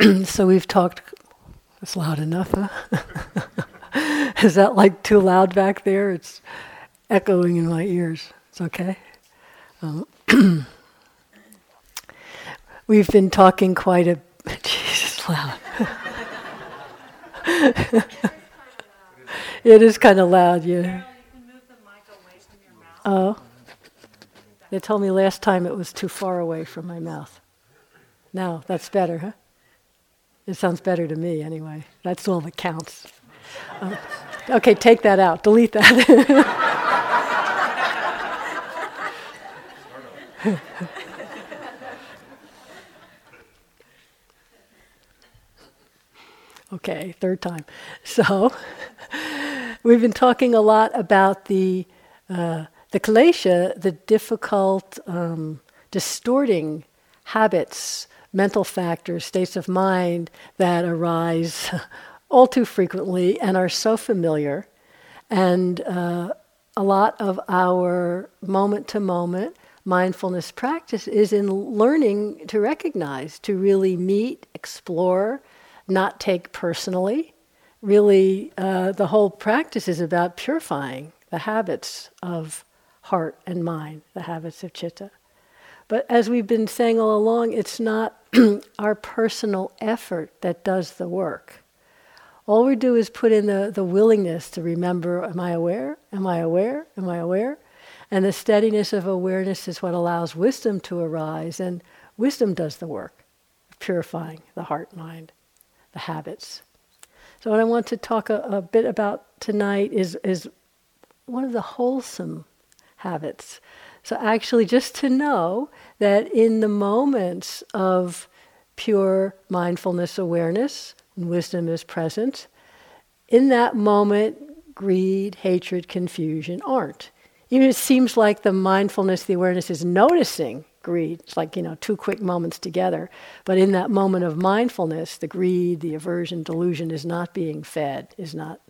so we've talked. It's loud enough, huh? Is that like too loud back there? It's echoing in my ears. It's okay. Um, we've been talking quite a. Jesus, loud. it is kind of loud, yeah. Oh. They told me last time it was too far away from my mouth. Now, that's better, huh? It sounds better to me anyway. That's all that counts. Um, okay, take that out. Delete that. okay, third time. So, we've been talking a lot about the uh, the klesha, the difficult, um, distorting habits, mental factors, states of mind that arise all too frequently and are so familiar. And uh, a lot of our moment to moment mindfulness practice is in learning to recognize, to really meet, explore, not take personally. Really, uh, the whole practice is about purifying the habits of heart and mind, the habits of chitta. But as we've been saying all along, it's not our personal effort that does the work. All we do is put in the, the willingness to remember am I aware? Am I aware? Am I aware? And the steadiness of awareness is what allows wisdom to arise, and wisdom does the work of purifying the heart mind, the habits. So, what I want to talk a, a bit about tonight is, is one of the wholesome habits. So, actually, just to know that in the moments of pure mindfulness awareness, wisdom is present, in that moment, greed, hatred, confusion aren't. Even it seems like the mindfulness, the awareness is noticing greed. It's like, you know, two quick moments together. But in that moment of mindfulness, the greed, the aversion, delusion is not being fed, is not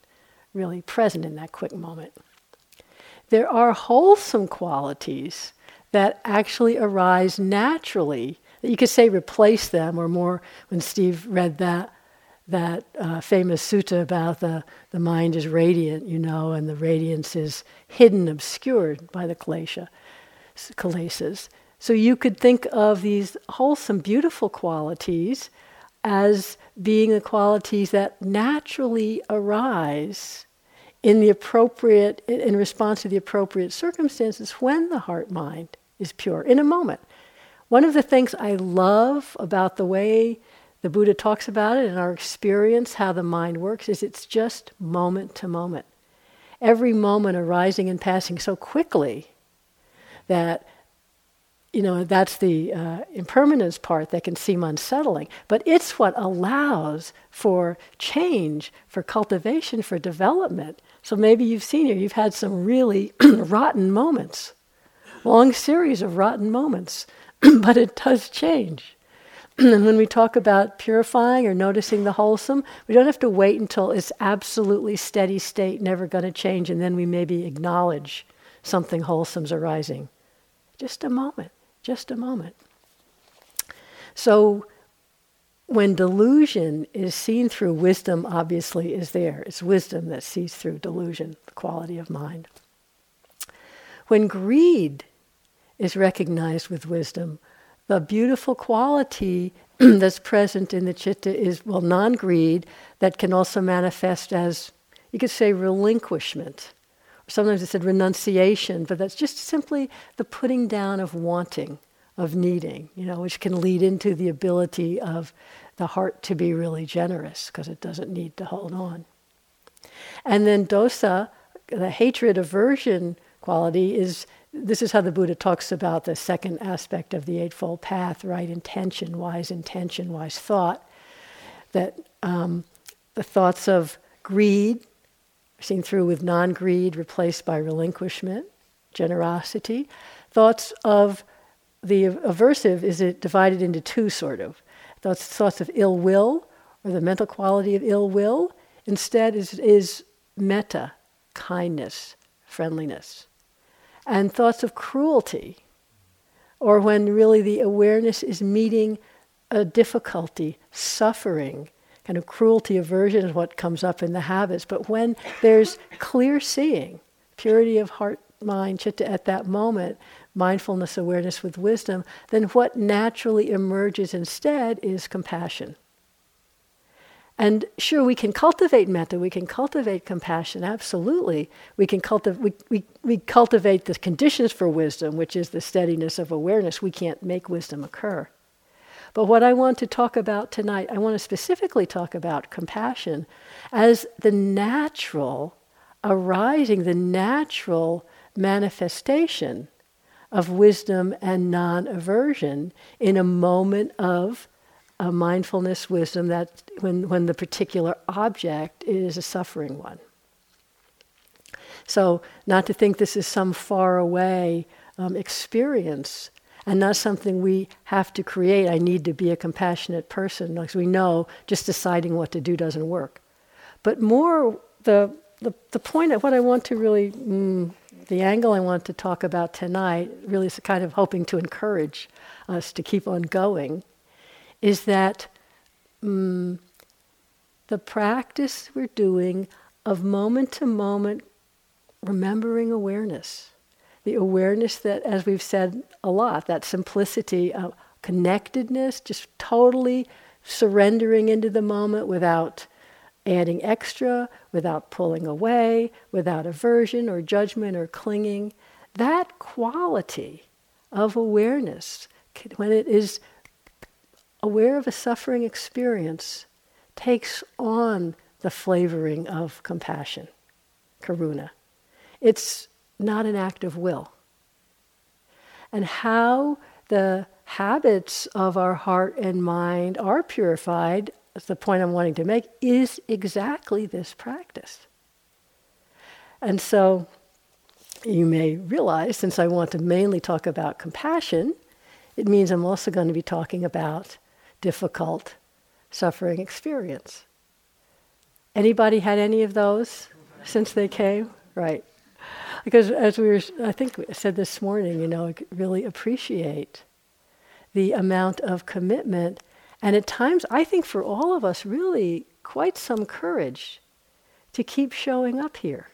really present in that quick moment there are wholesome qualities that actually arise naturally. That you could say replace them, or more when Steve read that that uh, famous sutta about the, the mind is radiant, you know, and the radiance is hidden, obscured by the klesha, kilesas. So you could think of these wholesome, beautiful qualities as being the qualities that naturally arise in the appropriate, in response to the appropriate circumstances when the heart mind is pure, in a moment. One of the things I love about the way the Buddha talks about it and our experience, how the mind works, is it's just moment to moment. Every moment arising and passing so quickly that you know, that's the uh, impermanence part that can seem unsettling. But it's what allows for change, for cultivation, for development. So maybe you've seen here, you've had some really rotten moments, long series of rotten moments, but it does change. and when we talk about purifying or noticing the wholesome, we don't have to wait until it's absolutely steady state, never going to change, and then we maybe acknowledge something wholesome's arising. Just a moment just a moment. So, when delusion is seen through wisdom, obviously is there. It's wisdom that sees through delusion, the quality of mind. When greed is recognized with wisdom, the beautiful quality that's present in the chitta is, well, non greed, that can also manifest as, you could say, relinquishment Sometimes it's said renunciation, but that's just simply the putting down of wanting, of needing, you know, which can lead into the ability of the heart to be really generous because it doesn't need to hold on. And then dosa, the hatred, aversion quality is this is how the Buddha talks about the second aspect of the Eightfold Path right intention, wise intention, wise thought. That um, the thoughts of greed, seen through with non greed replaced by relinquishment, generosity. Thoughts of the aversive is it divided into two sort of thoughts, thoughts of ill will or the mental quality of ill will. Instead, is, is metta, kindness, friendliness. And thoughts of cruelty, or when really the awareness is meeting a difficulty, suffering, kind of cruelty, aversion is what comes up in the habits. But when there's clear seeing, purity of heart, mind, chitta at that moment, mindfulness, awareness with wisdom, then what naturally emerges instead is compassion. And sure, we can cultivate metta, we can cultivate compassion, absolutely. We can cultivate, we, we, we cultivate the conditions for wisdom, which is the steadiness of awareness. We can't make wisdom occur. But what I want to talk about tonight, I want to specifically talk about compassion as the natural arising, the natural manifestation of wisdom and non aversion in a moment of a mindfulness wisdom that when, when the particular object is a suffering one. So, not to think this is some far away um, experience and not something we have to create. I need to be a compassionate person, because we know just deciding what to do doesn't work. But more, the, the, the point of what I want to really, mm, the angle I want to talk about tonight, really is kind of hoping to encourage us to keep on going is that um, the practice we're doing of moment to moment remembering awareness, the awareness that, as we've said a lot, that simplicity of connectedness, just totally surrendering into the moment without adding extra, without pulling away, without aversion or judgment or clinging. That quality of awareness, when it is aware of a suffering experience takes on the flavoring of compassion, karuna. It's not an act of will. And how the habits of our heart and mind are purified, that's the point I'm wanting to make, is exactly this practice. And so you may realize, since I want to mainly talk about compassion, it means I'm also going to be talking about difficult suffering experience. Anybody had any of those since they came? Right. Because as we were, I think we said this morning, you know, really appreciate the amount of commitment and at times, I think for all of us, really quite some courage to keep showing up here,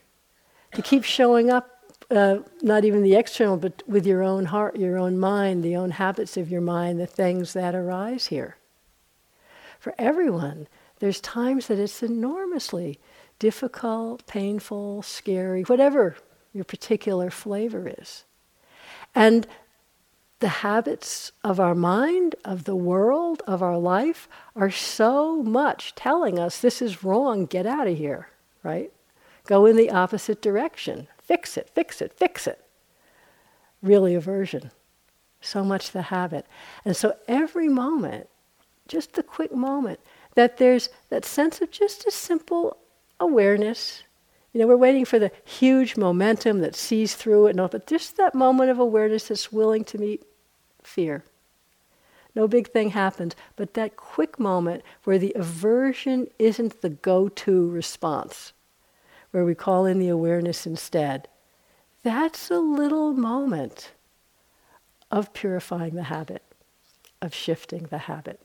to keep showing up uh, not even the external, but with your own heart, your own mind, the own habits of your mind, the things that arise here. For everyone, there's times that it's enormously difficult, painful, scary, whatever your particular flavor is. And the habits of our mind, of the world, of our life are so much telling us this is wrong, get out of here, right? Go in the opposite direction. Fix it, fix it, fix it. Really, aversion. So much the habit. And so every moment, just the quick moment, that there's that sense of just a simple awareness. You know, we're waiting for the huge momentum that sees through it and all, but just that moment of awareness that's willing to meet fear. No big thing happens, but that quick moment where the aversion isn't the go to response, where we call in the awareness instead, that's a little moment of purifying the habit, of shifting the habit.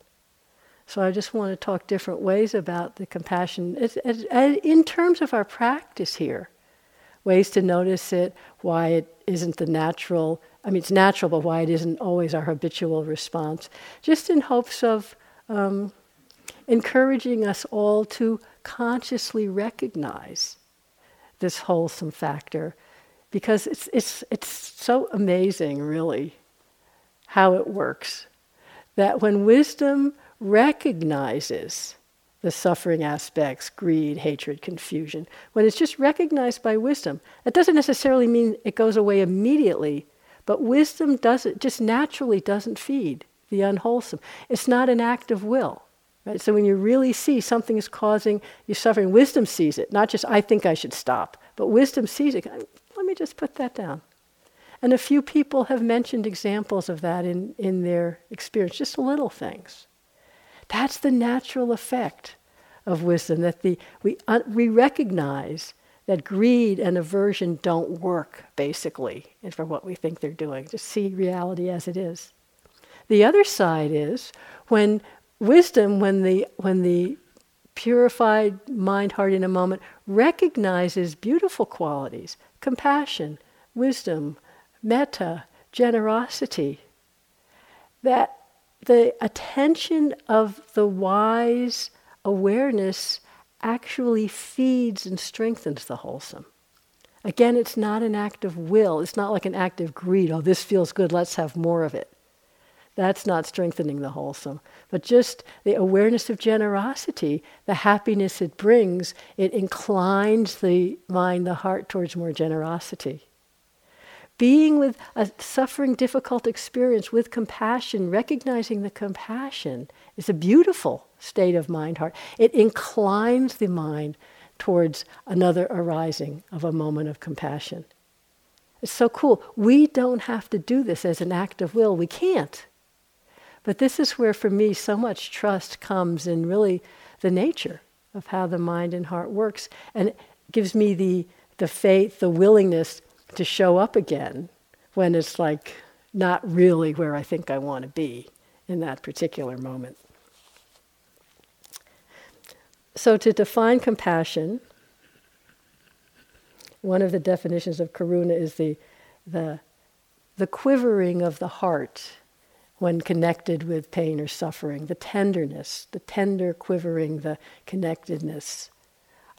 So I just want to talk different ways about the compassion it's, it's, in terms of our practice here. Ways to notice it, why it isn't the natural, I mean, it's natural, but why it isn't always our habitual response. Just in hopes of um, encouraging us all to consciously recognize this wholesome factor because it's, it's, it's so amazing, really, how it works. That when wisdom recognizes the suffering aspects greed, hatred, confusion when it's just recognized by wisdom. That doesn't necessarily mean it goes away immediately, but wisdom doesn't, just naturally doesn't feed the unwholesome. It's not an act of will. Right? So when you really see something is causing you suffering, wisdom sees it, not just I think I should stop, but wisdom sees it. Let me just put that down. And a few people have mentioned examples of that in, in their experience, just little things. That's the natural effect of wisdom, that the, we, uh, we recognize that greed and aversion don't work, basically, for what we think they're doing. Just see reality as it is. the other side is when wisdom, when the, when the purified mind, heart in a moment recognizes beautiful qualities compassion, wisdom, metta, generosity, that the attention of the wise awareness actually feeds and strengthens the wholesome. Again, it's not an act of will. It's not like an act of greed. Oh, this feels good, let's have more of it. That's not strengthening the wholesome. But just the awareness of generosity, the happiness it brings, it inclines the mind, the heart towards more generosity. Being with a suffering, difficult experience with compassion, recognizing the compassion, is a beautiful state of mind heart. It inclines the mind towards another arising of a moment of compassion. It's so cool. We don't have to do this as an act of will. We can't. But this is where, for me, so much trust comes in really the nature of how the mind and heart works. And it gives me the, the faith, the willingness to show up again when it's like not really where I think I want to be in that particular moment. So, to define compassion, one of the definitions of karuna is the, the, the quivering of the heart when connected with pain or suffering, the tenderness, the tender quivering, the connectedness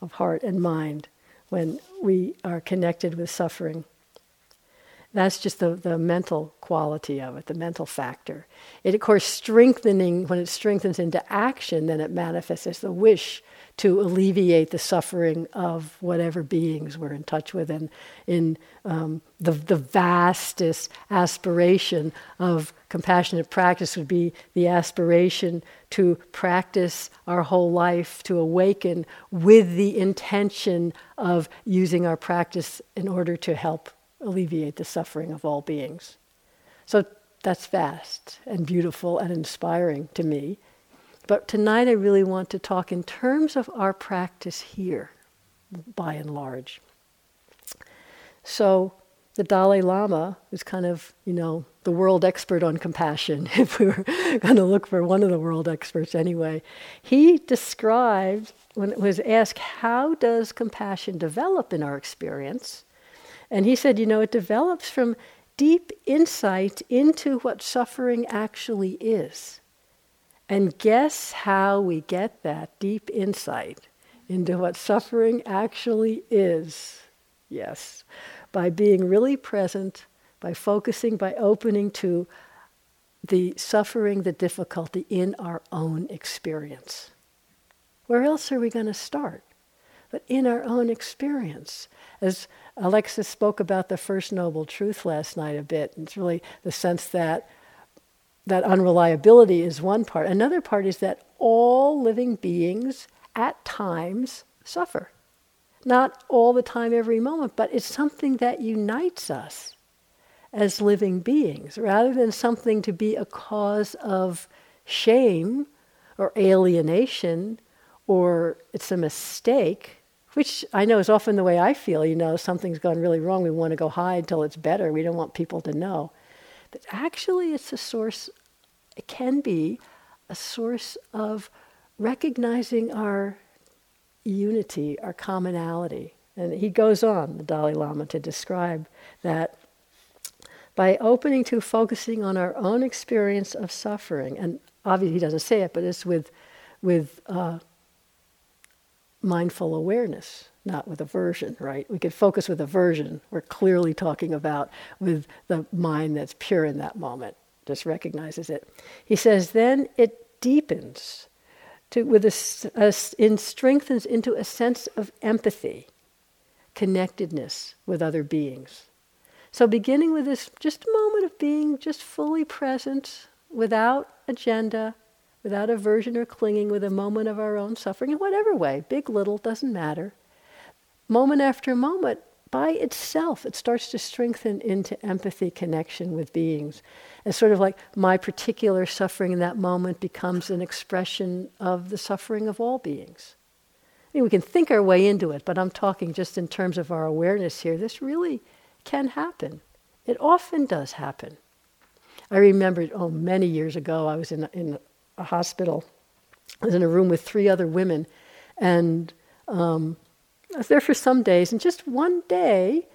of heart and mind when we are connected with suffering. That's just the, the mental quality of it, the mental factor. It, of course, strengthening, when it strengthens into action, then it manifests as the wish to alleviate the suffering of whatever beings we're in touch with. And in um, the, the vastest aspiration of compassionate practice would be the aspiration to practice our whole life, to awaken with the intention of using our practice in order to help alleviate the suffering of all beings. So that's vast and beautiful and inspiring to me. But tonight I really want to talk in terms of our practice here, by and large. So the Dalai Lama is kind of, you know, the world expert on compassion, if we were going to look for one of the world experts anyway. He described, when it was asked, how does compassion develop in our experience? And he said, you know, it develops from deep insight into what suffering actually is. And guess how we get that deep insight into what suffering actually is? Yes, by being really present, by focusing, by opening to the suffering, the difficulty in our own experience. Where else are we going to start? But in our own experience. As Alexis spoke about the First Noble Truth last night a bit. It's really the sense that that unreliability is one part. Another part is that all living beings at times suffer. Not all the time, every moment, but it's something that unites us as living beings rather than something to be a cause of shame or alienation or it's a mistake which I know is often the way I feel. You know, something's gone really wrong. We want to go hide till it's better. We don't want people to know. But actually, it's a source, it can be a source of recognizing our unity, our commonality. And he goes on, the Dalai Lama, to describe that by opening to focusing on our own experience of suffering, and obviously he doesn't say it, but it's with, with uh, mindful awareness, not with aversion, right? We could focus with aversion. We're clearly talking about with the mind that's pure in that moment, just recognizes it. He says, then it deepens to, with a, a, in strengthens into a sense of empathy, connectedness with other beings. So beginning with this just moment of being just fully present without agenda, without aversion or clinging, with a moment of our own suffering, in whatever way, big, little, doesn't matter. Moment after moment, by itself, it starts to strengthen into empathy connection with beings. It's sort of like my particular suffering in that moment becomes an expression of the suffering of all beings. I mean, we can think our way into it, but I'm talking just in terms of our awareness here. This really can happen. It often does happen. I remember, oh, many years ago, I was in in a hospital. I was in a room with three other women, and um, I was there for some days. And just one day,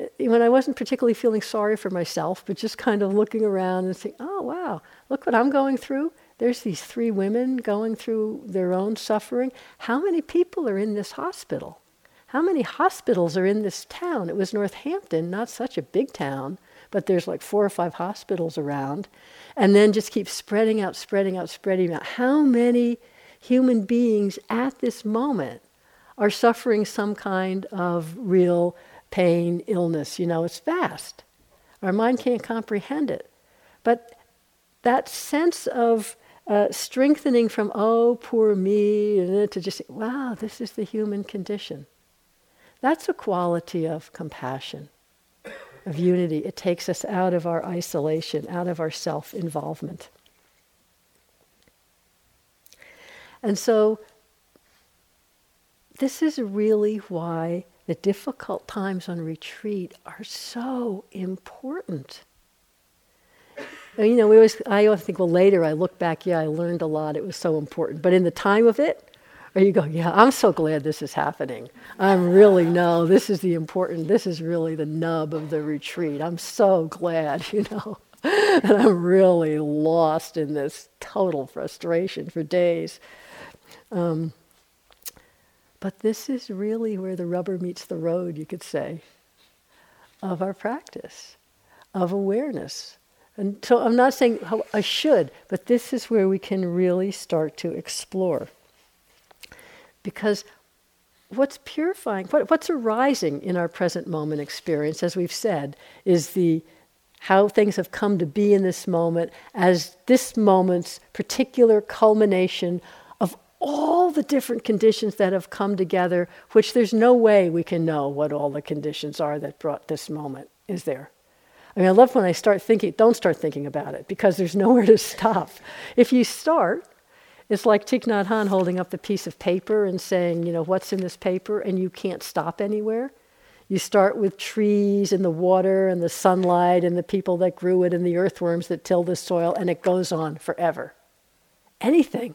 uh, when I wasn't particularly feeling sorry for myself, but just kind of looking around and saying, oh, wow, look what I'm going through. There's these three women going through their own suffering. How many people are in this hospital? How many hospitals are in this town? It was Northampton, not such a big town, but there's like four or five hospitals around. And then just keep spreading out, spreading out, spreading out. How many human beings at this moment are suffering some kind of real pain, illness? You know, it's vast. Our mind can't comprehend it. But that sense of uh, strengthening from, oh, poor me, to just, wow, this is the human condition. That's a quality of compassion, of unity. It takes us out of our isolation, out of our self involvement. And so, this is really why the difficult times on retreat are so important. You know, we always, I always think, well, later I look back, yeah, I learned a lot, it was so important. But in the time of it, or you go, yeah, I'm so glad this is happening. I'm really, no, this is the important, this is really the nub of the retreat. I'm so glad, you know. and I'm really lost in this total frustration for days. Um, but this is really where the rubber meets the road, you could say, of our practice, of awareness. And so I'm not saying I should, but this is where we can really start to explore. Because what's purifying, what, what's arising in our present moment experience, as we've said, is the how things have come to be in this moment as this moment's particular culmination of all the different conditions that have come together, which there's no way we can know what all the conditions are that brought this moment, is there? I mean, I love when I start thinking, don't start thinking about it because there's nowhere to stop. If you start, it's like Thich Nhat Hanh holding up the piece of paper and saying, you know, what's in this paper, and you can't stop anywhere. You start with trees and the water and the sunlight and the people that grew it and the earthworms that till the soil, and it goes on forever. Anything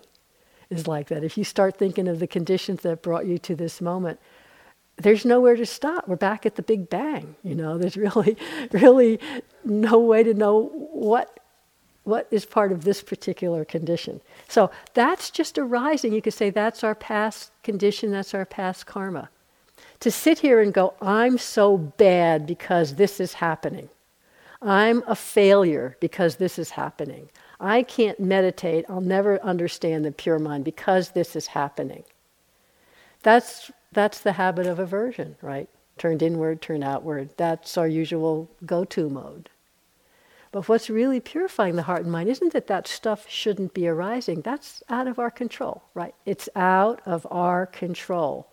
is like that. If you start thinking of the conditions that brought you to this moment, there's nowhere to stop. We're back at the Big Bang. You know, there's really, really no way to know what what is part of this particular condition. So that's just arising. You could say that's our past condition, that's our past karma. To sit here and go, I'm so bad because this is happening. I'm a failure because this is happening. I can't meditate. I'll never understand the pure mind because this is happening. That's, that's the habit of aversion, right? Turned inward, turned outward. That's our usual go to mode. But what's really purifying the heart and mind isn't that that stuff shouldn't be arising. That's out of our control, right? It's out of our control.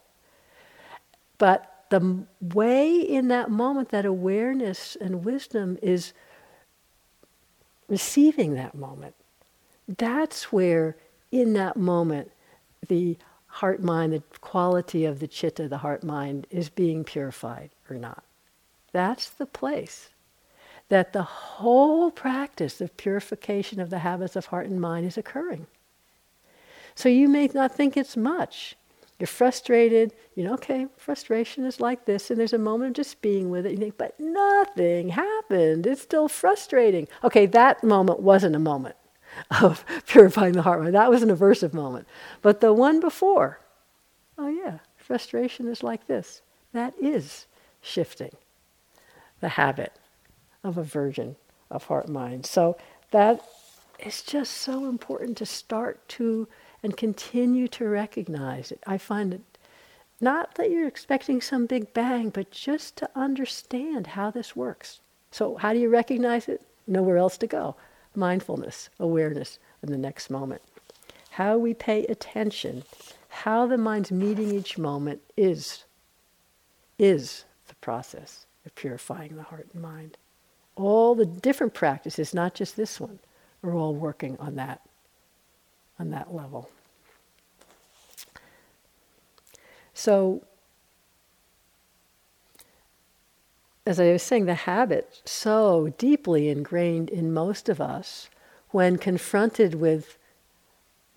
But the way in that moment that awareness and wisdom is receiving that moment, that's where in that moment the heart mind, the quality of the chitta, the heart mind, is being purified or not. That's the place that the whole practice of purification of the habits of heart and mind is occurring. So you may not think it's much. You're frustrated, you know, okay, frustration is like this, and there's a moment of just being with it. You think, but nothing happened. It's still frustrating. Okay, that moment wasn't a moment of purifying the heart. That was an aversive moment. But the one before, oh yeah, frustration is like this. That is shifting the habit of aversion of heart mind. So that is just so important to start to and continue to recognize it. I find it not that you're expecting some big bang, but just to understand how this works. So, how do you recognize it? Nowhere else to go. Mindfulness, awareness in the next moment. How we pay attention, how the mind's meeting each moment is, is the process of purifying the heart and mind all the different practices, not just this one, are all working on that, on that level. So as I was saying, the habit so deeply ingrained in most of us when confronted with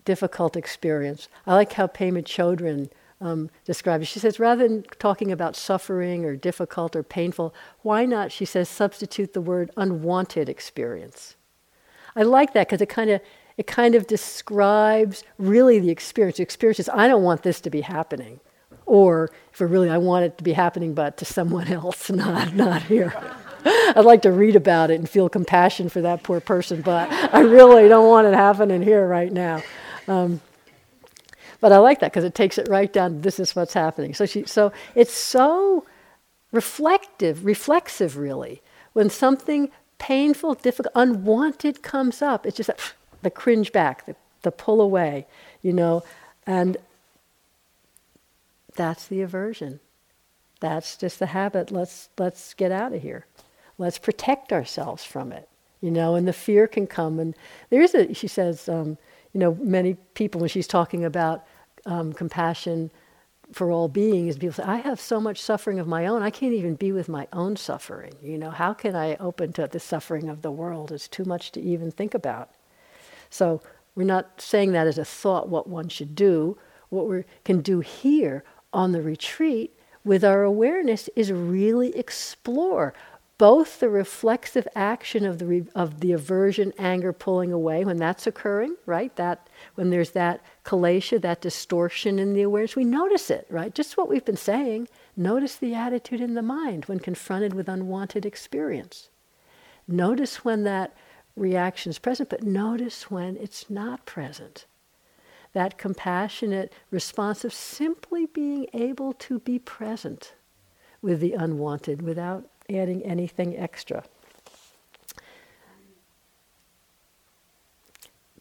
difficult experience. I like how Pema Chodron um, describes. She says, rather than talking about suffering or difficult or painful, why not, she says, substitute the word unwanted experience. I like that because it kind of it kind of describes really the experience. The experience is, I don't want this to be happening. Or if it really, I want it to be happening, but to someone else, not, not here. I'd like to read about it and feel compassion for that poor person, but I really don't want it happening here right now. Um, but I like that because it takes it right down. This is what's happening. So she, so it's so reflective, reflexive, really. When something painful, difficult, unwanted comes up, it's just the cringe back, the, the pull away, you know, and that's the aversion. That's just the habit. Let's let's get out of here. Let's protect ourselves from it, you know. And the fear can come. And there is a. She says, um, you know, many people when she's talking about um, compassion for all beings, people say, I have so much suffering of my own, I can't even be with my own suffering. You know, how can I open to the suffering of the world? It's too much to even think about. So we're not saying that as a thought what one should do. What we can do here on the retreat with our awareness is really explore both the reflexive action of the, re- of the aversion, anger pulling away when that's occurring, right? That when there's that kilesha, that distortion in the awareness, we notice it, right? Just what we've been saying. Notice the attitude in the mind when confronted with unwanted experience. Notice when that reaction is present, but notice when it's not present. That compassionate response of simply being able to be present with the unwanted without adding anything extra.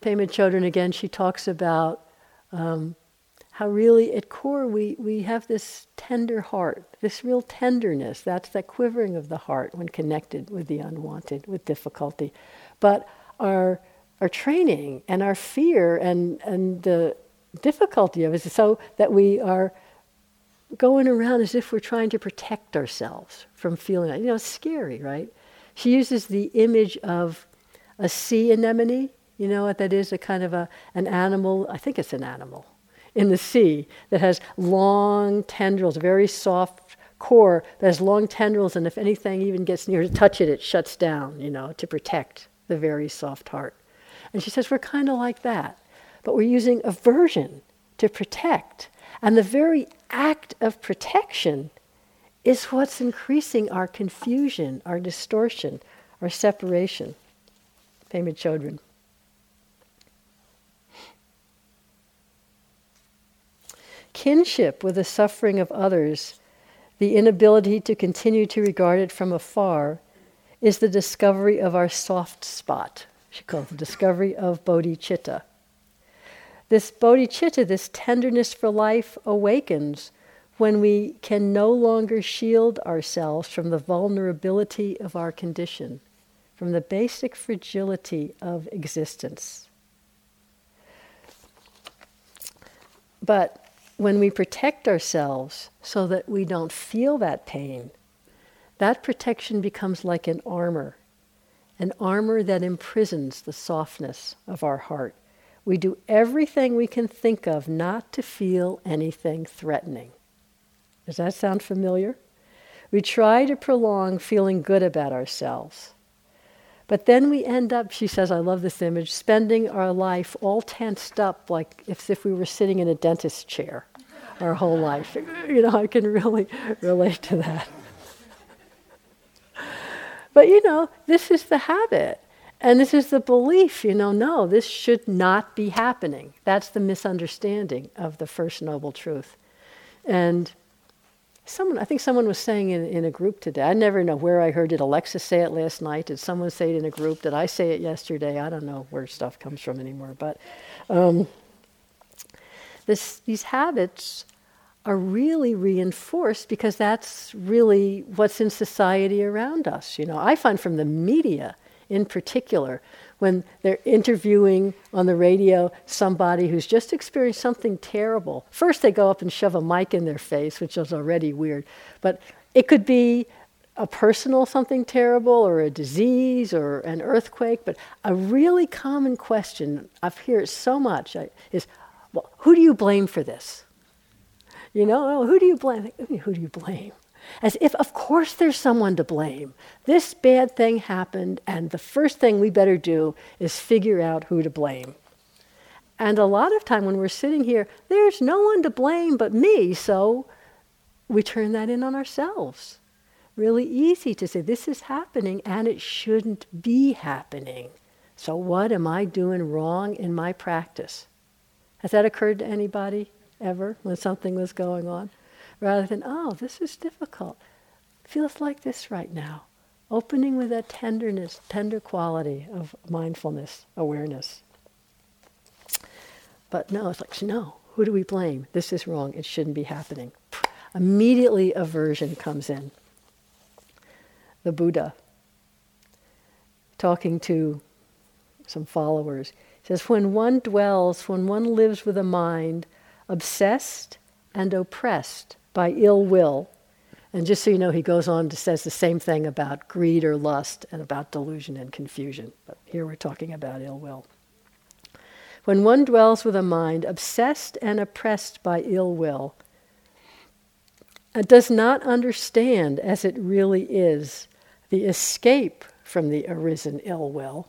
Pema Chodron again, she talks about um, how really at core we, we have this tender heart, this real tenderness. That's that quivering of the heart when connected with the unwanted, with difficulty. But our, our training and our fear and, and the difficulty of it is so that we are going around as if we're trying to protect ourselves from feeling You know, it's scary, right? She uses the image of a sea anemone. You know what that is? A kind of a, an animal, I think it's an animal, in the sea that has long tendrils, very soft core that has long tendrils, and if anything even gets near to touch it, it shuts down, you know, to protect the very soft heart. And she says, we're kind of like that, but we're using aversion to protect. And the very act of protection is what's increasing our confusion, our distortion, our separation. Pema Chodron. Kinship with the suffering of others, the inability to continue to regard it from afar, is the discovery of our soft spot. She calls the discovery of bodhicitta. This bodhicitta, this tenderness for life, awakens when we can no longer shield ourselves from the vulnerability of our condition, from the basic fragility of existence. But when we protect ourselves so that we don't feel that pain, that protection becomes like an armor, an armor that imprisons the softness of our heart. We do everything we can think of not to feel anything threatening. Does that sound familiar? We try to prolong feeling good about ourselves. But then we end up, she says, I love this image, spending our life all tensed up like if, if we were sitting in a dentist chair our whole life. You know, I can really relate to that. But you know, this is the habit. And this is the belief, you know, no, this should not be happening. That's the misunderstanding of the First Noble Truth. And someone, I think someone was saying in, in a group today, I never know where I heard, did Alexa say it last night? Did someone say it in a group? Did I say it yesterday? I don't know where stuff comes from anymore. But um, this, these habits are really reinforced because that's really what's in society around us. You know, I find from the media in particular, when they're interviewing on the radio somebody who's just experienced something terrible, first they go up and shove a mic in their face, which is already weird, but it could be a personal something terrible or a disease or an earthquake, but a really common question, I've heard it so much, is well, who do you blame for this? You know, oh, who do you blame? Who do you blame? As if, of course, there's someone to blame. This bad thing happened, and the first thing we better do is figure out who to blame. And a lot of time when we're sitting here, there's no one to blame but me, so we turn that in on ourselves. Really easy to say, this is happening and it shouldn't be happening. So, what am I doing wrong in my practice? Has that occurred to anybody ever when something was going on? Rather than, oh, this is difficult. Feels like this right now. Opening with that tenderness, tender quality of mindfulness, awareness. But no, it's like, no, who do we blame? This is wrong. It shouldn't be happening. Immediately, aversion comes in. The Buddha, talking to some followers, says, When one dwells, when one lives with a mind obsessed and oppressed by ill will, and just so you know, he goes on to says the same thing about greed or lust and about delusion and confusion. But here we're talking about ill will. When one dwells with a mind obsessed and oppressed by ill will, and does not understand as it really is the escape from the arisen ill will,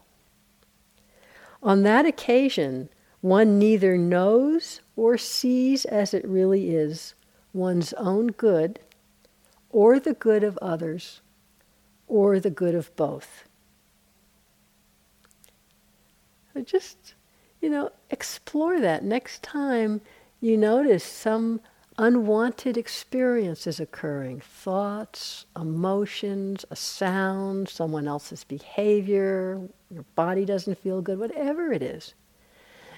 on that occasion, one neither knows or sees as it really is one's own good, or the good of others, or the good of both. So just, you know, explore that. Next time you notice some unwanted experiences occurring thoughts, emotions, a sound, someone else's behavior, your body doesn't feel good, whatever it is.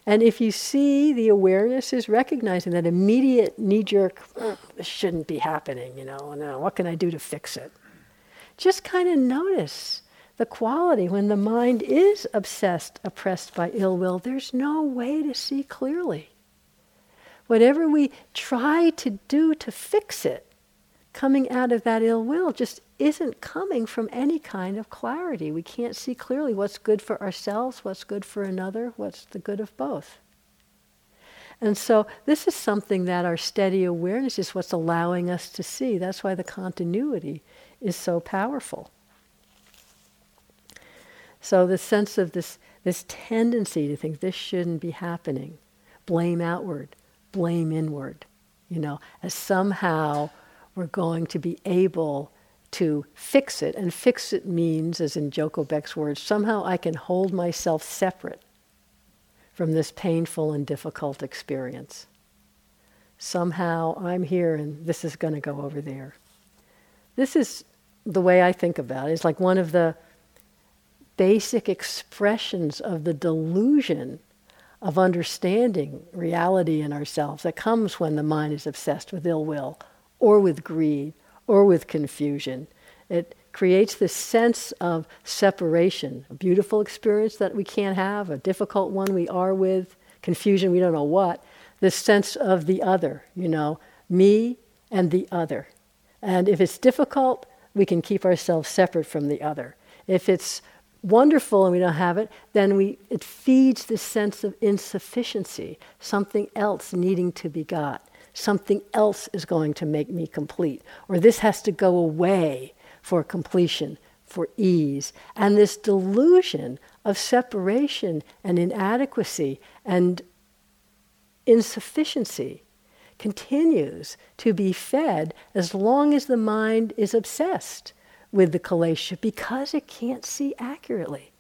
And if you see the awareness is recognizing that immediate knee jerk, mm, this shouldn't be happening, you know, no, what can I do to fix it? Just kind of notice the quality when the mind is obsessed, oppressed by ill will, there's no way to see clearly. Whatever we try to do to fix it, coming out of that ill will just isn't coming from any kind of clarity. We can't see clearly what's good for ourselves, what's good for another, what's the good of both. And so this is something that our steady awareness is what's allowing us to see. That's why the continuity is so powerful. So the sense of this, this tendency to think this shouldn't be happening, blame outward, blame inward, you know, as somehow we're going to be able to fix it. And fix it means, as in Joko Beck's words, somehow I can hold myself separate from this painful and difficult experience. Somehow I'm here and this is going to go over there. This is the way I think about it. It's like one of the basic expressions of the delusion of understanding reality in ourselves that comes when the mind is obsessed with ill will or with greed or with confusion. It creates this sense of separation, a beautiful experience that we can't have, a difficult one we are with, confusion we don't know what, this sense of the other, you know, me and the other. And if it's difficult, we can keep ourselves separate from the other. If it's wonderful and we don't have it, then we, it feeds this sense of insufficiency, something else needing to be got. Something else is going to make me complete. Or this has to go away for completion, for ease. And this delusion of separation and inadequacy and insufficiency continues to be fed as long as the mind is obsessed with the kilesha because it can't see accurately.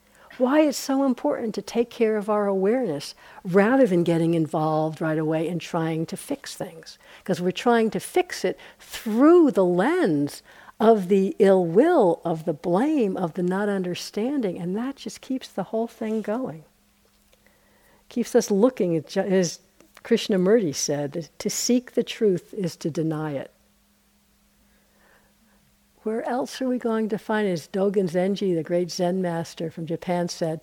Why it's so important to take care of our awareness rather than getting involved right away and trying to fix things. Because we're trying to fix it through the lens of the ill will, of the blame, of the not understanding, and that just keeps the whole thing going. Keeps us looking, as Krishnamurti said, to seek the truth is to deny it. Where else are we going to find it? As Dogen Zenji, the great Zen master from Japan, said,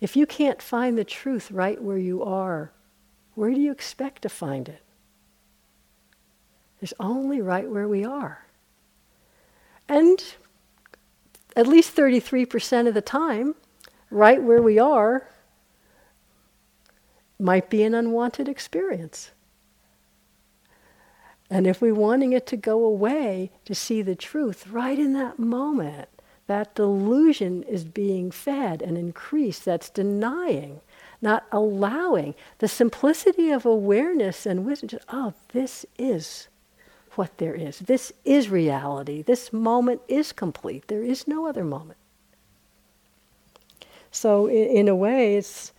if you can't find the truth right where you are, where do you expect to find it? It's only right where we are. And at least 33% of the time, right where we are, might be an unwanted experience. And if we're wanting it to go away, to see the truth, right in that moment, that delusion is being fed and increased. That's denying, not allowing. The simplicity of awareness and wisdom, just, oh, this is what there is. This is reality. This moment is complete. There is no other moment. So, in, in a way, it's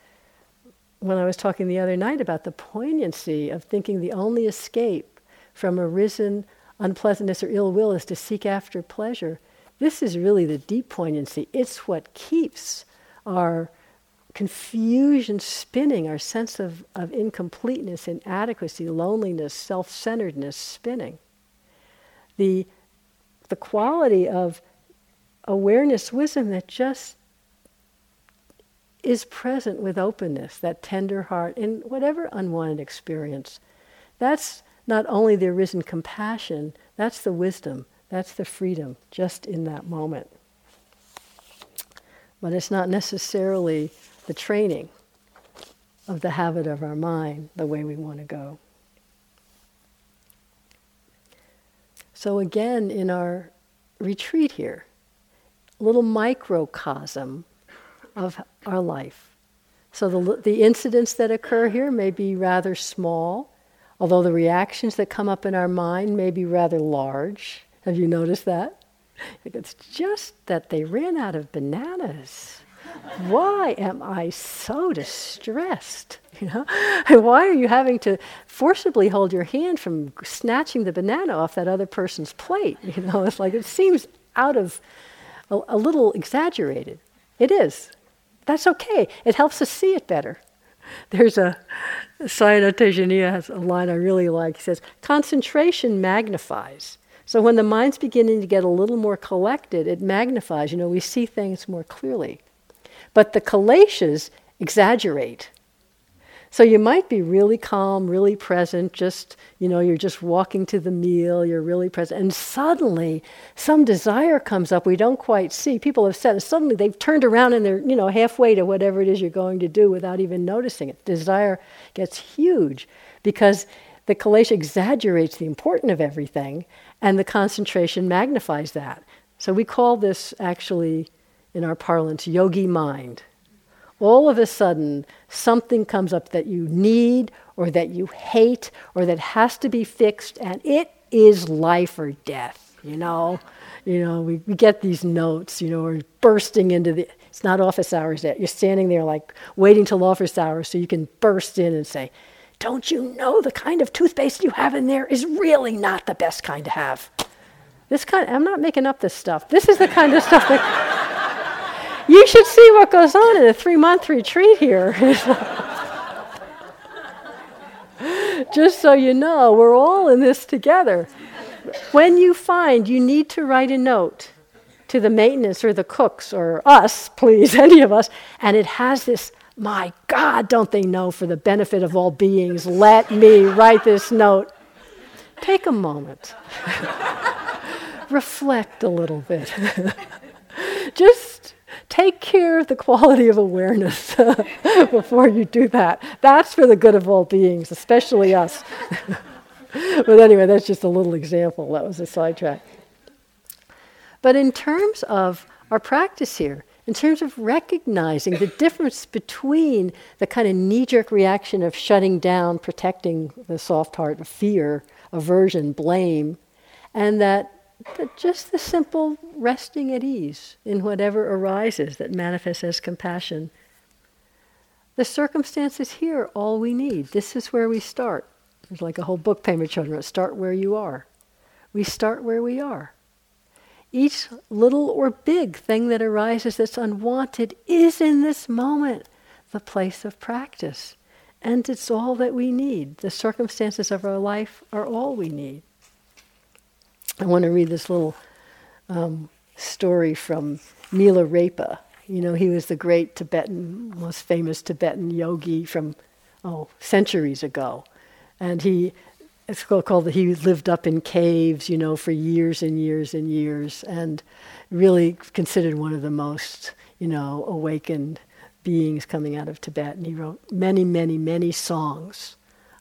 when I was talking the other night about the poignancy of thinking the only escape from arisen unpleasantness or ill will is to seek after pleasure. This is really the deep poignancy. It's what keeps our confusion spinning, our sense of, of incompleteness, inadequacy, loneliness, self centeredness spinning. The, the quality of awareness, wisdom that just is present with openness, that tender heart in whatever unwanted experience. That's not only the arisen compassion, that's the wisdom, that's the freedom just in that moment. But it's not necessarily the training of the habit of our mind the way we want to go. So, again, in our retreat here, little microcosm of our life. So, the, the incidents that occur here may be rather small, Although the reactions that come up in our mind may be rather large. Have you noticed that? It's just that they ran out of bananas. Why am I so distressed? You know, and why are you having to forcibly hold your hand from snatching the banana off that other person's plate? You know, it's like it seems out of a, a little exaggerated. It is. That's okay. It helps us see it better. There's a Sayadaw Tejaniya has a line I really like. He says, concentration magnifies. So when the mind's beginning to get a little more collected, it magnifies. You know, we see things more clearly. But the kileshas exaggerate. So you might be really calm, really present, just, you know, you're just walking to the meal, you're really present, and suddenly some desire comes up we don't quite see. People have said, suddenly they've turned around and they're, you know, halfway to whatever it is you're going to do without even noticing it. Desire gets huge because the kilesha exaggerates the importance of everything and the concentration magnifies that. So we call this actually, in our parlance, yogi mind all of a sudden something comes up that you need or that you hate or that has to be fixed and it is life or death you know? You know we, we get these notes you know we're bursting into the it's not office hours yet. You're standing there like waiting till office hours so you can burst in and say don't you know the kind of toothpaste you have in there is really not the best kind to have? This kind i'm not making up this stuff. This is the kind of stuff that you should see what goes on in a three month retreat here. Just so you know, we're all in this together. When you find you need to write a note to the maintenance or the cooks or us, please, any of us, and it has this, my God, don't they know for the benefit of all beings, let me write this note. Take a moment. Reflect a little bit. Just take care of the quality of awareness before you do that. That's for the good of all beings, especially us. but anyway, that's just a little example. That was a sidetrack. But in terms of our practice here, in terms of recognizing the difference between the kind of knee jerk reaction of shutting down, protecting the soft heart, fear, aversion, blame, and that but just the simple resting at ease in whatever arises that manifests as compassion. The circumstances here all we need. This is where we start. There's like a whole book Pema Chodron wrote, start where you are. We start where we are. Each little or big thing that arises that's unwanted is in this moment the place of practice. And it's all that we need. The circumstances of our life are all we need. I want to read this little um, story from Milarepa. You know, he was the great Tibetan, most famous Tibetan yogi from, oh, centuries ago. And he it's called he lived up in caves, you know, for years and years and years, and really considered one of the most, you know, awakened beings coming out of Tibet. And he wrote many, many, many songs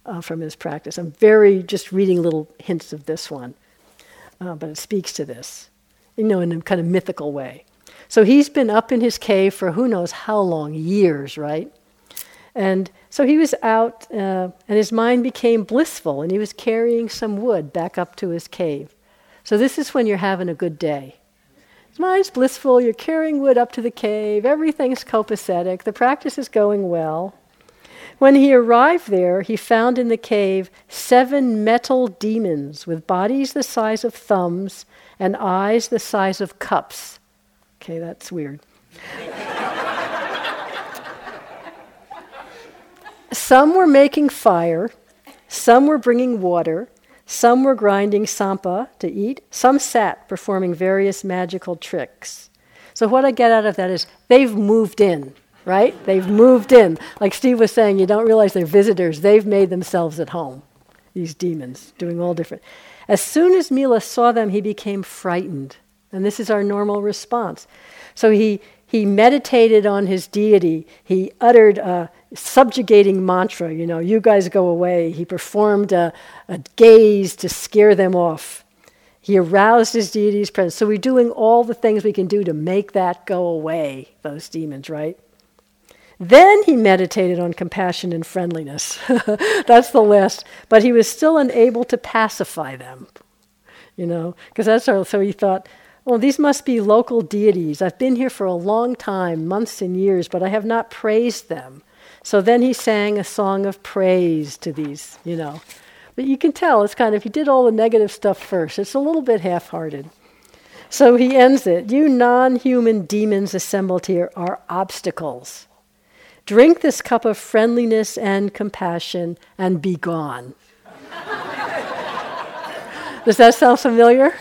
uh, from his practice. I'm very just reading little hints of this one, uh, but it speaks to this, you know, in a kind of mythical way. So he's been up in his cave for who knows how long, years, right? And so he was out, uh, and his mind became blissful, and he was carrying some wood back up to his cave. So this is when you're having a good day. His mind's blissful, you're carrying wood up to the cave, everything's copacetic, the practice is going well. When he arrived there, he found in the cave seven metal demons with bodies the size of thumbs and eyes the size of cups. Okay, that's weird. Some were making fire, some were bringing water, some were grinding tsampa to eat, some sat performing various magical tricks. So, what I get out of that is they've moved in, right? They've moved in. Like Steve was saying, you don't realize they're visitors. They've made themselves at home, these demons, doing all different. As soon as Mila saw them, he became frightened. And this is our normal response. So he, he meditated on his deity. He uttered a subjugating mantra, you know, you guys go away. He performed a, a gaze to scare them off. He aroused his deity's presence. So we're doing all the things we can do to make that go away, those demons, right? Then he meditated on compassion and friendliness. that's the last. But he was still unable to pacify them, you know, because that's our, so he thought, well, these must be local deities. I've been here for a long time, months and years, but I have not praised them. So then he sang a song of praise to these, you know. But you can tell it's kind of, he did all the negative stuff first. It's a little bit half hearted. So he ends it You non human demons assembled here are obstacles. Drink this cup of friendliness and compassion and be gone. Does that sound familiar?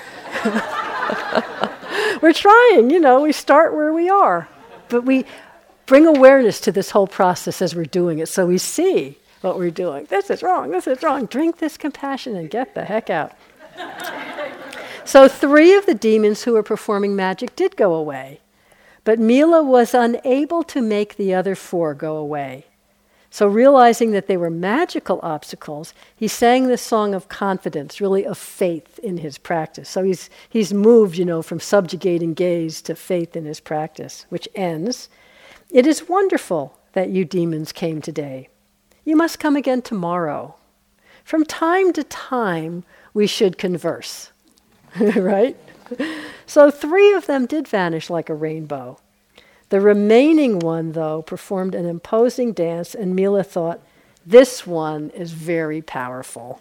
We're trying, you know, we start where we are. But we, bring awareness to this whole process as we're doing it so we see what we're doing. This is wrong, this is wrong. Drink this compassion and get the heck out. so, three of the demons who were performing magic did go away, but Mila was unable to make the other four go away. So, realizing that they were magical obstacles, he sang the song of confidence, really of faith in his practice. So, he's, he's moved, you know, from subjugating gaze to faith in his practice, which ends it is wonderful that you demons came today. You must come again tomorrow. From time to time, we should converse. right? So three of them did vanish like a rainbow. The remaining one, though, performed an imposing dance, and Mila thought, this one is very powerful.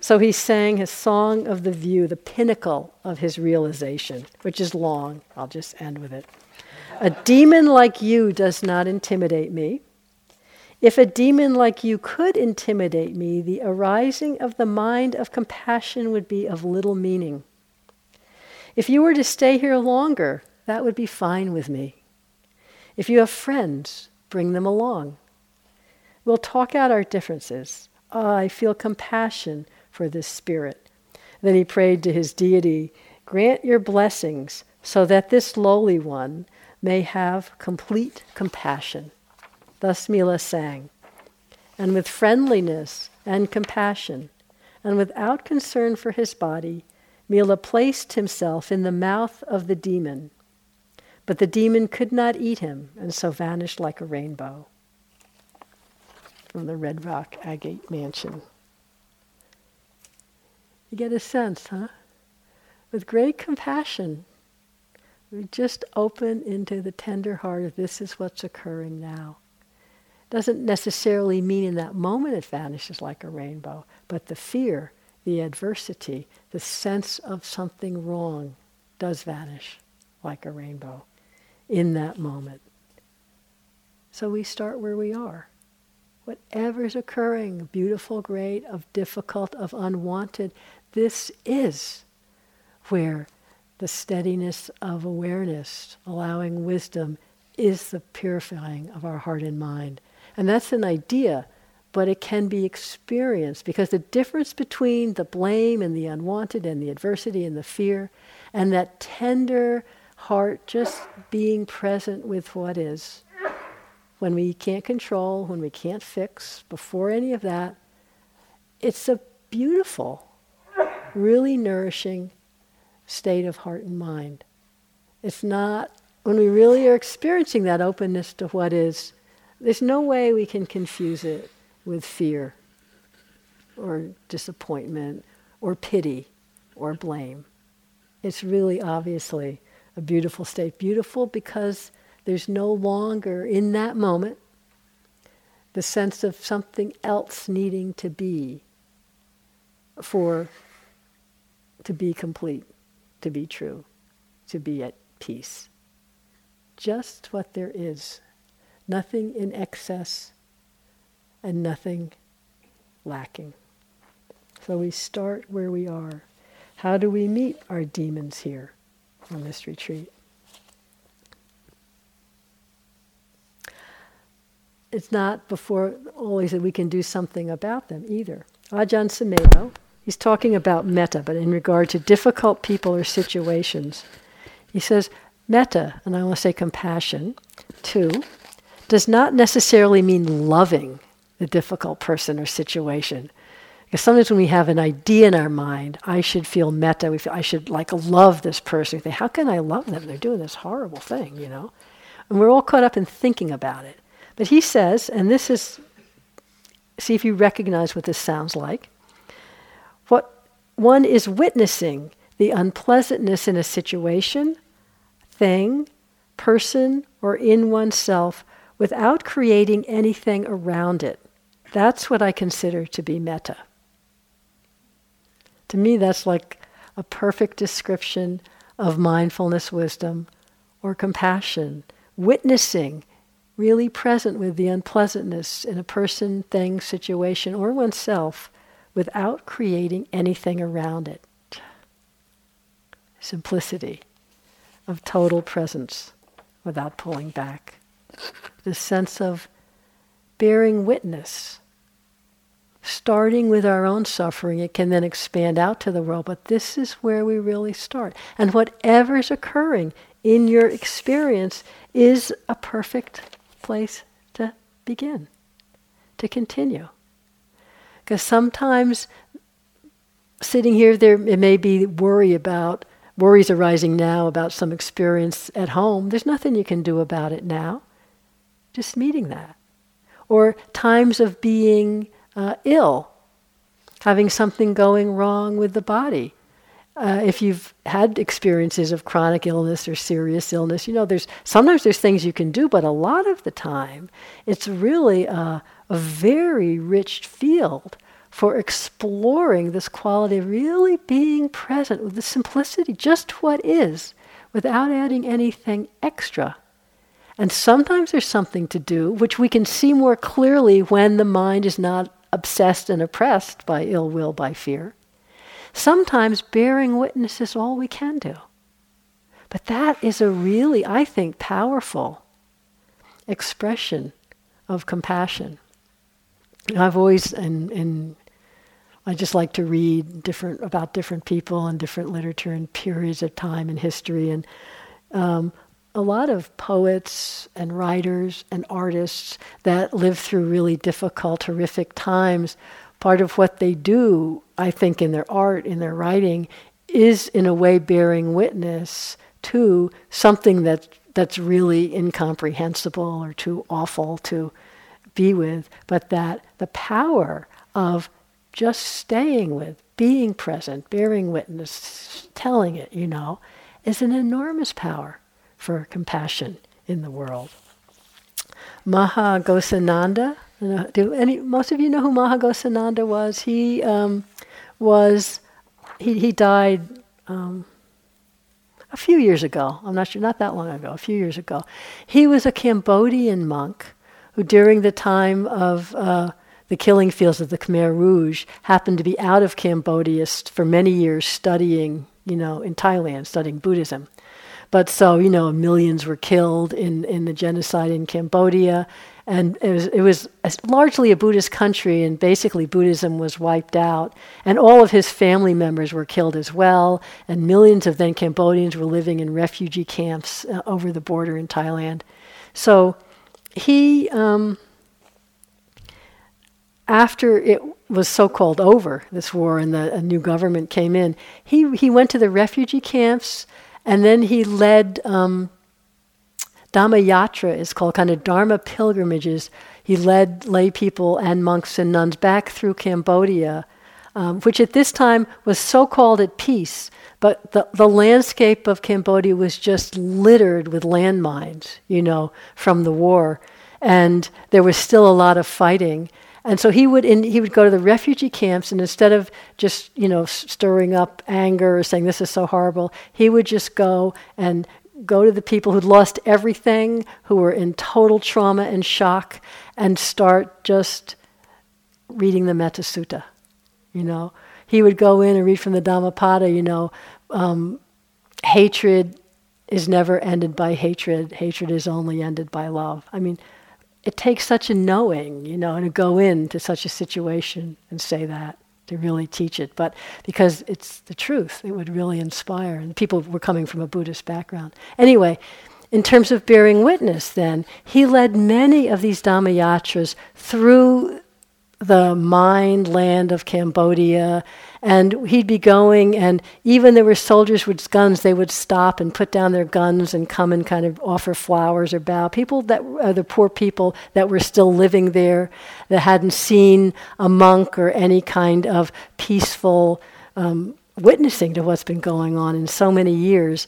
So he sang his song of the view, the pinnacle of his realization, which is long. I'll just end with it. A demon like you does not intimidate me. If a demon like you could intimidate me, the arising of the mind of compassion would be of little meaning. If you were to stay here longer, that would be fine with me. If you have friends, bring them along. We'll talk out our differences. Oh, I feel compassion for this spirit. Then he prayed to his deity Grant your blessings so that this lowly one may have complete compassion. Thus Mila sang. And with friendliness and compassion, and without concern for his body, Mila placed himself in the mouth of the demon. But the demon could not eat him, and so vanished like a rainbow. From the Red Rock Agate Mansion. You get a sense, huh? With great compassion, we just open into the tender heart of this is what's occurring now. Doesn't necessarily mean in that moment it vanishes like a rainbow, but the fear, the adversity, the sense of something wrong does vanish like a rainbow in that moment. So we start where we are. Whatever's occurring, beautiful, great, of difficult, of unwanted, this is where the steadiness of awareness, allowing wisdom, is the purifying of our heart and mind. And that's an idea, but it can be experienced because the difference between the blame and the unwanted and the adversity and the fear and that tender heart just being present with what is when we can't control, when we can't fix, before any of that, it's a beautiful, really nourishing state of heart and mind. It's not, when we really are experiencing that openness to what is, there's no way we can confuse it with fear or disappointment or pity or blame. It's really obviously a beautiful state. Beautiful because there's no longer in that moment the sense of something else needing to be for to be complete, to be true, to be at peace. Just what there is. Nothing in excess and nothing lacking. So we start where we are. How do we meet our demons here on this retreat? It's not before always that we can do something about them either. Ajahn Sumedho, he's talking about metta, but in regard to difficult people or situations, he says metta, and I want to say compassion, too, does not necessarily mean loving the difficult person or situation. Because sometimes when we have an idea in our mind, I should feel metta, we feel, I should like love this person. We think, how can I love them? They're doing this horrible thing, you know? And we're all caught up in thinking about it. But he says, and this is, see if you recognize what this sounds like. What one is witnessing the unpleasantness in a situation, thing, person, or in oneself without creating anything around it. That's what I consider to be metta. To me, that's like a perfect description of mindfulness wisdom or compassion, witnessing, really present with the unpleasantness in a person, thing, situation, or oneself without creating anything around it. Simplicity of total presence without pulling back. The sense of bearing witness starting with our own suffering, it can then expand out to the world, but this is where we really start. And whatever's occurring in your experience is a perfect place to begin, to continue. Because sometimes sitting here, there it may be worry about worries arising now about some experience at home. There's nothing you can do about it now. Just meeting that. Or times of being uh, ill, having something going wrong with the body. Uh, if you've had experiences of chronic illness or serious illness, you know there's sometimes there's things you can do, but a lot of the time it's really a, a very rich field for exploring this quality of really being present with the simplicity, just what is, without adding anything extra. And sometimes there's something to do, which we can see more clearly when the mind is not obsessed and oppressed by ill will, by fear. Sometimes bearing witness is all we can do. But that is a really, I think, powerful expression of compassion. I've always, and, and I just like to read different about different people and different literature and periods of time and history. And um, a lot of poets and writers and artists that live through really difficult, horrific times, part of what they do, I think, in their art, in their writing, is in a way bearing witness to something that that's really incomprehensible or too awful to be with, but that the power of just staying with, being present, bearing witness, telling it, you know, is an enormous power for compassion in the world. Maha Ghosananda, do any most of you know who Maha was? He um, was he he died um, a few years ago. I'm not sure, not that long ago. A few years ago, he was a Cambodian monk who, during the time of uh, the killing fields of the Khmer Rouge, happened to be out of Cambodia for many years studying, you know, in Thailand, studying Buddhism. But so, you know, millions were killed in, in the genocide in Cambodia. and it was, it was largely a Buddhist country, and basically Buddhism was wiped out. And all of his family members were killed as well, and millions of then Cambodians were living in refugee camps uh, over the border in Thailand. So he, um, after it was so called over, this war, and the, a new government came in, he, he went to the refugee camps, and then he led. Um, Dhamma Yatra is called kind of Dharma pilgrimages. He led lay people and monks and nuns back through Cambodia, um, which at this time was so called at peace, but the, the landscape of Cambodia was just littered with landmines, you know, from the war. And there was still a lot of fighting. And so he would in, he would go to the refugee camps, and instead of just you know stirring up anger or saying this is so horrible, he would just go and go to the people who'd lost everything, who were in total trauma and shock, and start just reading the Metta Sutta. You know, he would go in and read from the Dhammapada. You know, um, hatred is never ended by hatred. Hatred is only ended by love. I mean, it takes such a knowing, you know, to go into such a situation and say that to really teach it, but because it's the truth, it would really inspire. And people were coming from a Buddhist background. Anyway, in terms of bearing witness, then, he led many of these Dhamma yatras through the mined land of Cambodia and he'd be going, and even there were soldiers with guns, they would stop and put down their guns and come and kind of offer flowers or bow. People that are uh, the poor people that were still living there, that hadn't seen a monk or any kind of peaceful um, witnessing to what's been going on in so many years.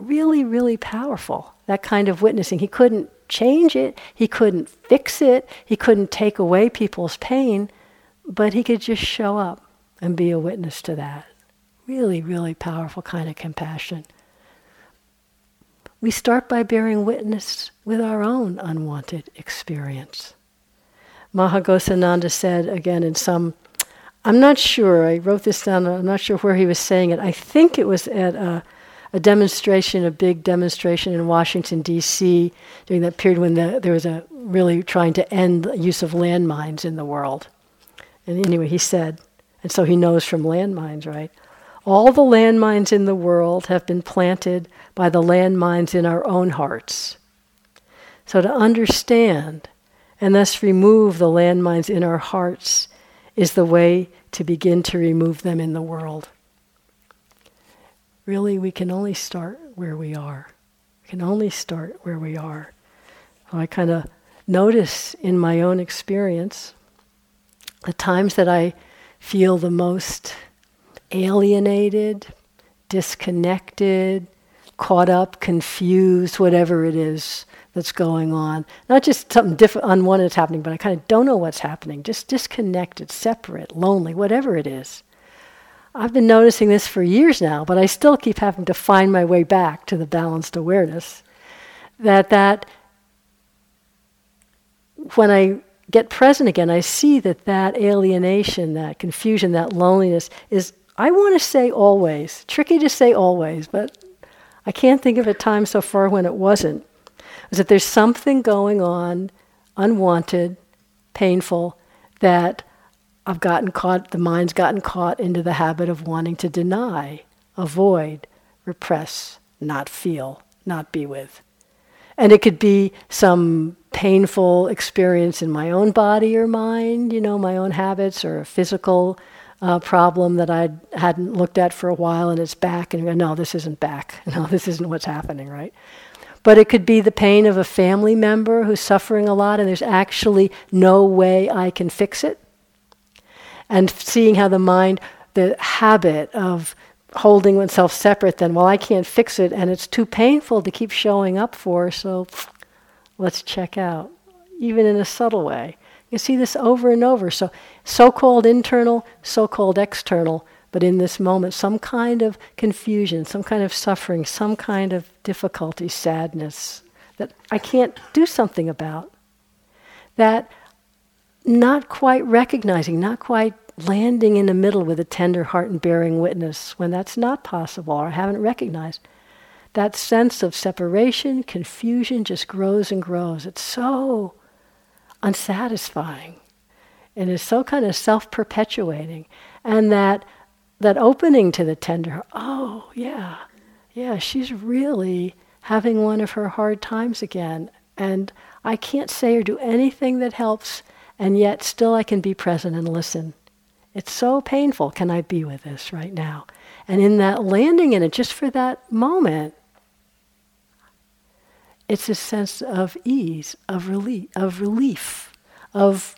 Really, really powerful, that kind of witnessing. He couldn't change it, he couldn't fix it, he couldn't take away people's pain, but he could just show up and be a witness to that. Really, really powerful kind of compassion. We start by bearing witness with our own unwanted experience. Maha Ghosananda said again in some, I'm not sure, I wrote this down, I'm not sure where he was saying it. I think it was at a, a demonstration, a big demonstration in Washington, D.C., during that period when the, there was a really trying to end the use of landmines in the world. And anyway, he said, and so he knows from landmines, right? All the landmines in the world have been planted by the landmines in our own hearts. So to understand and thus remove the landmines in our hearts is the way to begin to remove them in the world. Really, we can only start where we are. We can only start where we are. I kind of notice in my own experience the times that I feel the most alienated, disconnected, caught up, confused, whatever it is that's going on. Not just something different, unwanted that's happening, but I kind of don't know what's happening. Just disconnected, separate, lonely, whatever it is. I've been noticing this for years now, but I still keep having to find my way back to the balanced awareness. That that when I get present again, I see that that alienation, that confusion, that loneliness is, I want to say always, tricky to say always, but I can't think of a time so far when it wasn't. Is that there's something going on, unwanted, painful, that I've gotten caught, the mind's gotten caught into the habit of wanting to deny, avoid, repress, not feel, not be with. And it could be some painful experience in my own body or mind, you know, my own habits, or a physical uh, problem that I hadn't looked at for a while and it's back, and no, this isn't back. No, this isn't what's happening, right? But it could be the pain of a family member who's suffering a lot and there's actually no way I can fix it. And seeing how the mind, the habit of holding oneself separate, then, well, I can't fix it and it's too painful to keep showing up for, so let's check out, even in a subtle way. You see this over and over. So, so called internal, so called external, but in this moment, some kind of confusion, some kind of suffering, some kind of difficulty, sadness that I can't do something about. That not quite recognizing, not quite landing in the middle with a tender heart and bearing witness when that's not possible or I haven't recognized. That sense of separation, confusion just grows and grows. It's so unsatisfying. And is so kind of self-perpetuating. And that that opening to the tender oh yeah yeah she's really having one of her hard times again. And i can't say or do anything that helps and yet still i can be present and listen it's so painful can i be with this right now and in that landing in it just for that moment it's a sense of ease of relief of relief of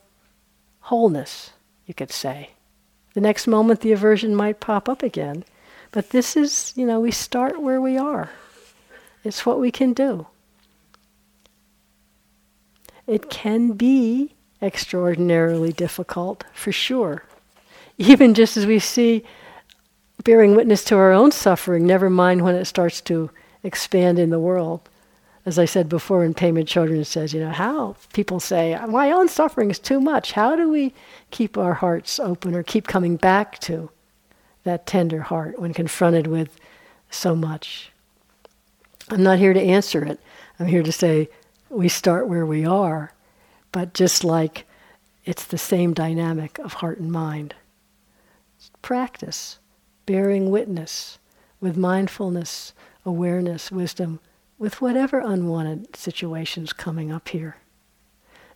wholeness, you could say. The next moment, the aversion might pop up again. But this is, you know, we start where we are. It's what we can do. It can be extraordinarily difficult, for sure. Even just as we see bearing witness to our own suffering, never mind when it starts to expand in the world as I said before, in Pema Chodron says, you know, how people say, my own suffering is too much. How do we keep our hearts open or keep coming back to that tender heart when confronted with so much? I'm not here to answer it. I'm here to say we start where we are, but just like it's the same dynamic of heart and mind. Practice, bearing witness with mindfulness, awareness, wisdom with whatever unwanted situations coming up here.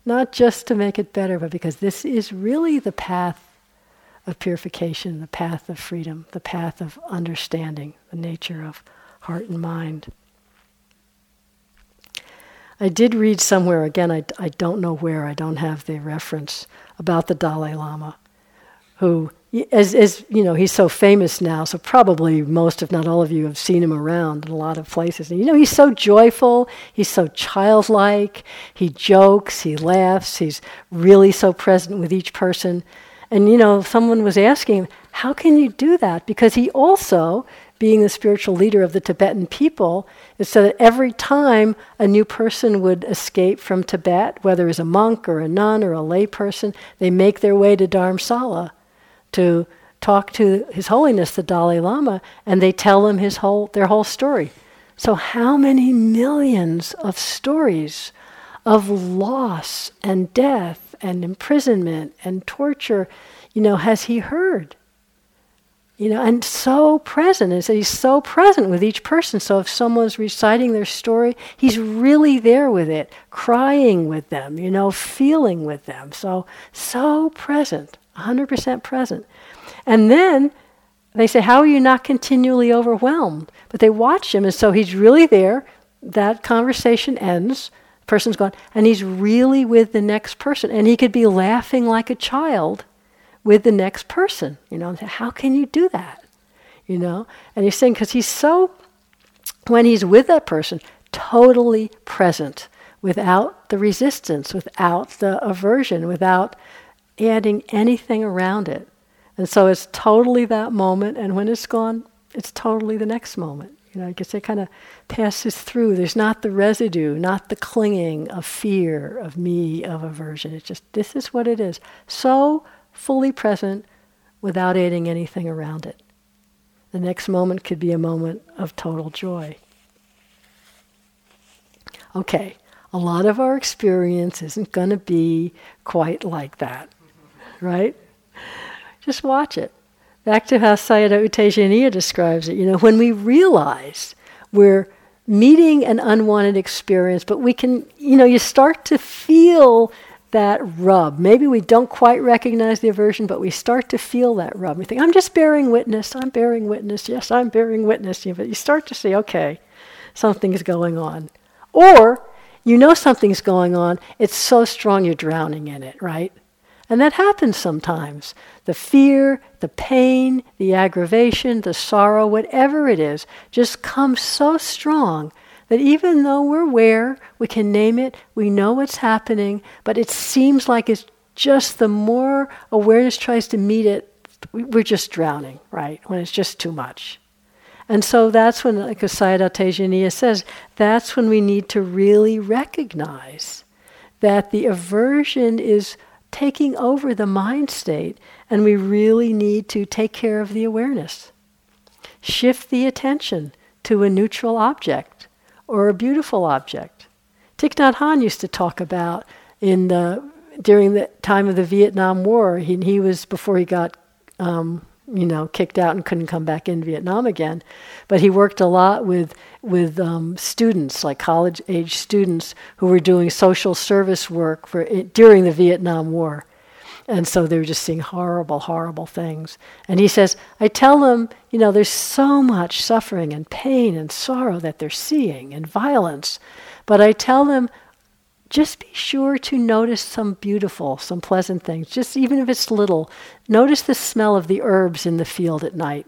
Not just to make it better, but because this is really the path of purification, the path of freedom, the path of understanding the nature of heart and mind. I did read somewhere, again, I, I don't know where, I don't have the reference, about the Dalai Lama, who as, as you know, he's so famous now, so probably most, if not all of you, have seen him around in a lot of places. And you know, he's so joyful, he's so childlike, he jokes, he laughs, he's really so present with each person. And you know, someone was asking him, How can you do that? Because he also, being the spiritual leader of the Tibetan people, is so that every time a new person would escape from Tibet, whether as a monk or a nun or a lay person, they make their way to Dharamsala to talk to His Holiness the Dalai Lama, and they tell him his whole their whole story. So how many millions of stories of loss and death and imprisonment and torture, you know, has he heard? You know, and so present is that he's so present with each person. So if someone's reciting their story, he's really there with it, crying with them, you know, feeling with them. So so present. 100% present. And then they say, How are you not continually overwhelmed? But they watch him, and so he's really there. That conversation ends. Person's gone, and he's really with the next person. And he could be laughing like a child with the next person. You know, how can you do that? You know? And he's saying, because he's so, when he's with that person, totally present without the resistance, without the aversion, without adding anything around it. And so it's totally that moment, and when it's gone, it's totally the next moment. You know, because it kind of passes through. There's not the residue, not the clinging of fear, of me, of aversion. It's just, this is what it is. So fully present without adding anything around it. The next moment could be a moment of total joy. Okay, a lot of our experience isn't going to be quite like that right? Just watch it. Back to how Sayadaw U Tejaniya describes it. You know, when we realize we're meeting an unwanted experience, but we can, you know, you start to feel that rub. Maybe we don't quite recognize the aversion, but we start to feel that rub. We think, I'm just bearing witness, I'm bearing witness, yes, I'm bearing witness. You, But you start to see, okay, something's going on. Or you know something's going on, it's so strong you're drowning in it, right? And that happens sometimes. The fear, the pain, the aggravation, the sorrow, whatever it is, just comes so strong that even though we're aware, we can name it, we know what's happening, but it seems like it's just the more awareness tries to meet it, we're just drowning, right? When it's just too much. And so that's when, like Sayadaw Tejaniya says, that's when we need to really recognize that the aversion is taking over the mind state, and we really need to take care of the awareness. Shift the attention to a neutral object or a beautiful object. Thich Nhat Hanh used to talk about in the during the time of the Vietnam War. He, he was before he got, um, you know, kicked out and couldn't come back in Vietnam again. But he worked a lot with with um, students, like college age students, who were doing social service work for during the Vietnam War. And so they were just seeing horrible, horrible things. And he says, I tell them, you know, there's so much suffering and pain and sorrow that they're seeing and violence. But I tell them, just be sure to notice some beautiful, some pleasant things, just even if it's little. Notice the smell of the herbs in the field at night.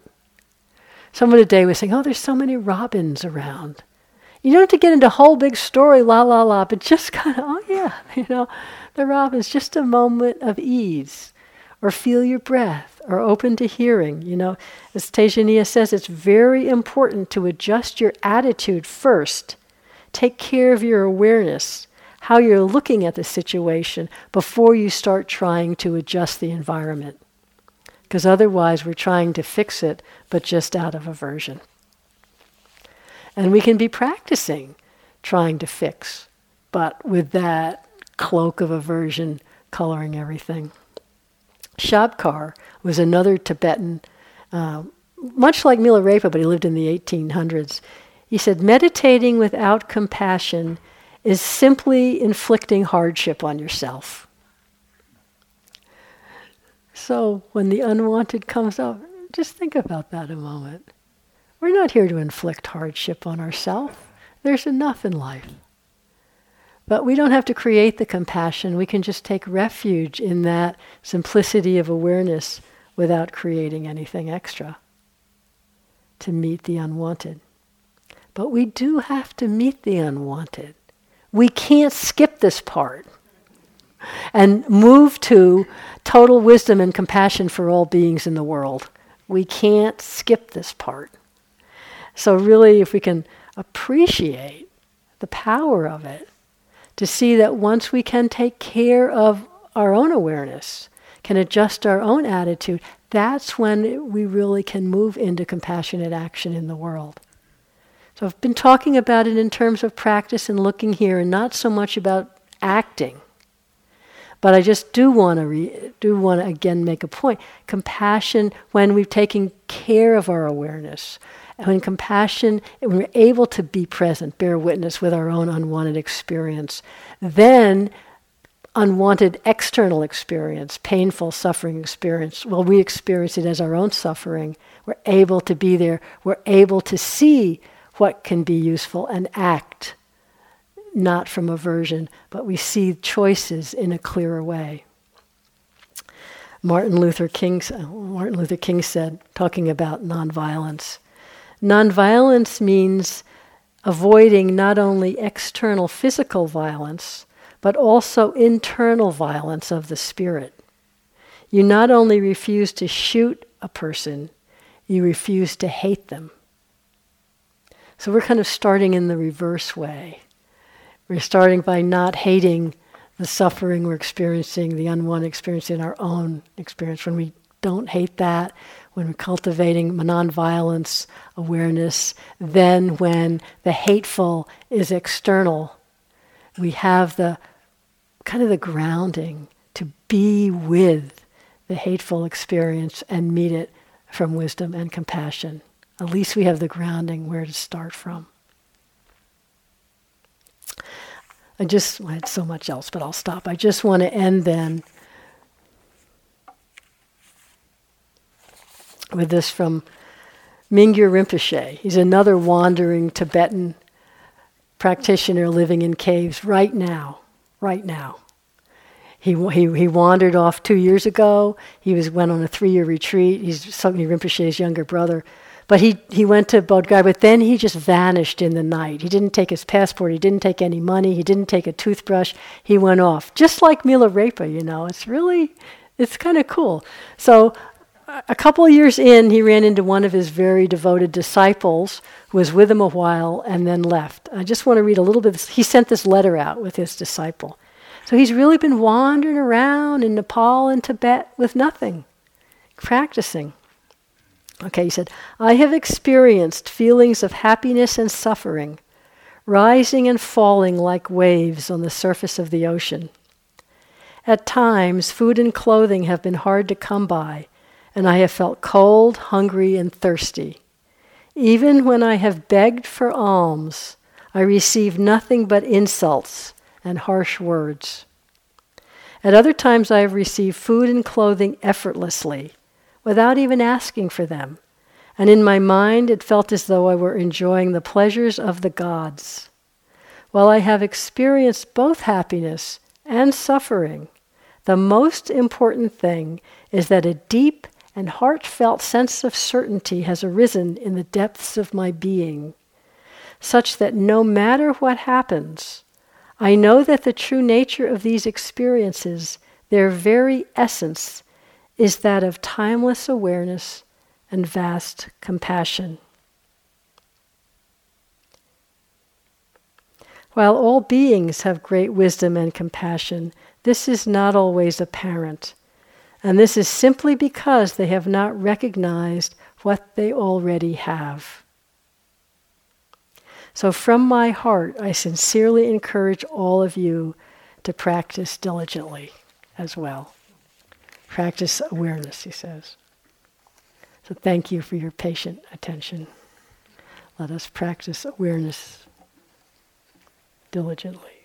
Someone today was saying, Oh, there's so many robins around. You don't have to get into a whole big story, la la la, but just kind of, oh yeah, you know, the just a moment of ease. Or feel your breath, or open to hearing. You know, as Tejaniya says, it's very important to adjust your attitude first. Take care of your awareness how you're looking at the situation before you start trying to adjust the environment. Because otherwise, we're trying to fix it, but just out of aversion. And we can be practicing trying to fix, but with that cloak of aversion coloring everything. Shabkar was another Tibetan, uh, much like Milarepa, but he lived in the 1800s. He said, meditating without compassion is simply inflicting hardship on yourself. So when the unwanted comes up, just think about that a moment. We're not here to inflict hardship on ourselves. There's enough in life. But we don't have to create the compassion. We can just take refuge in that simplicity of awareness without creating anything extra to meet the unwanted. But we do have to meet the unwanted. We can't skip this part and move to total wisdom and compassion for all beings in the world. We can't skip this part. So, really, if we can appreciate the power of it, to see that once we can take care of our own awareness, can adjust our own attitude, that's when we really can move into compassionate action in the world. So I've been talking about it in terms of practice and looking here, and not so much about acting. But I just do want to do want to again make a point. Compassion when we've taken care of our awareness, when compassion, when we're able to be present, bear witness with our own unwanted experience, then unwanted external experience, painful suffering experience, well, we experience it as our own suffering. We're able to be there. We're able to see what can be useful and act not from aversion, but we see choices in a clearer way. Martin Luther King, uh, Martin Luther King said, talking about nonviolence, nonviolence means avoiding not only external physical violence, but also internal violence of the spirit. You not only refuse to shoot a person, you refuse to hate them. So we're kind of starting in the reverse way. We're starting by not hating the suffering we're experiencing, the unwanted experience in our own experience. When we don't hate that, when we're cultivating nonviolence awareness, then when the hateful is external, we have the kind of the grounding to be with the hateful experience and meet it from wisdom and compassion. At least we have the grounding where to start from. I just I had so much else, but I'll stop. I just want to end then with this from Mingyur Rinpoche. He's another wandering Tibetan practitioner living in caves right now, right now. He, he, he wandered off two years ago. He was, went on a three year retreat. He's Tsoknyi Rinpoche's younger brother. But he, he went to Bodh Gaya, but then he just vanished in the night. He didn't take his passport, he didn't take any money, he didn't take a toothbrush. He went off. Just like Milarepa, you know. It's really, it's kind of cool. So a couple of years in, he ran into one of his very devoted disciples who was with him a while and then left. I just want to read a little bit. He sent this letter out with his disciple. So he's really been wandering around in Nepal and Tibet with nothing, practicing. Okay, he said, I have experienced feelings of happiness and suffering, rising and falling like waves on the surface of the ocean. At times, food and clothing have been hard to come by, and I have felt cold, hungry, and thirsty. Even when I have begged for alms, I receive nothing but insults and harsh words. At other times, I have received food and clothing effortlessly, without even asking for them, and in my mind it felt as though I were enjoying the pleasures of the gods. While I have experienced both happiness and suffering, the most important thing is that a deep and heartfelt sense of certainty has arisen in the depths of my being, such that no matter what happens, I know that the true nature of these experiences, their very essence, is that of timeless awareness and vast compassion. While all beings have great wisdom and compassion, this is not always apparent. And this is simply because they have not recognized what they already have. So, from my heart, I sincerely encourage all of you to practice diligently as well. Practice awareness, he says. So, thank you for your patient attention. Let us practice awareness diligently.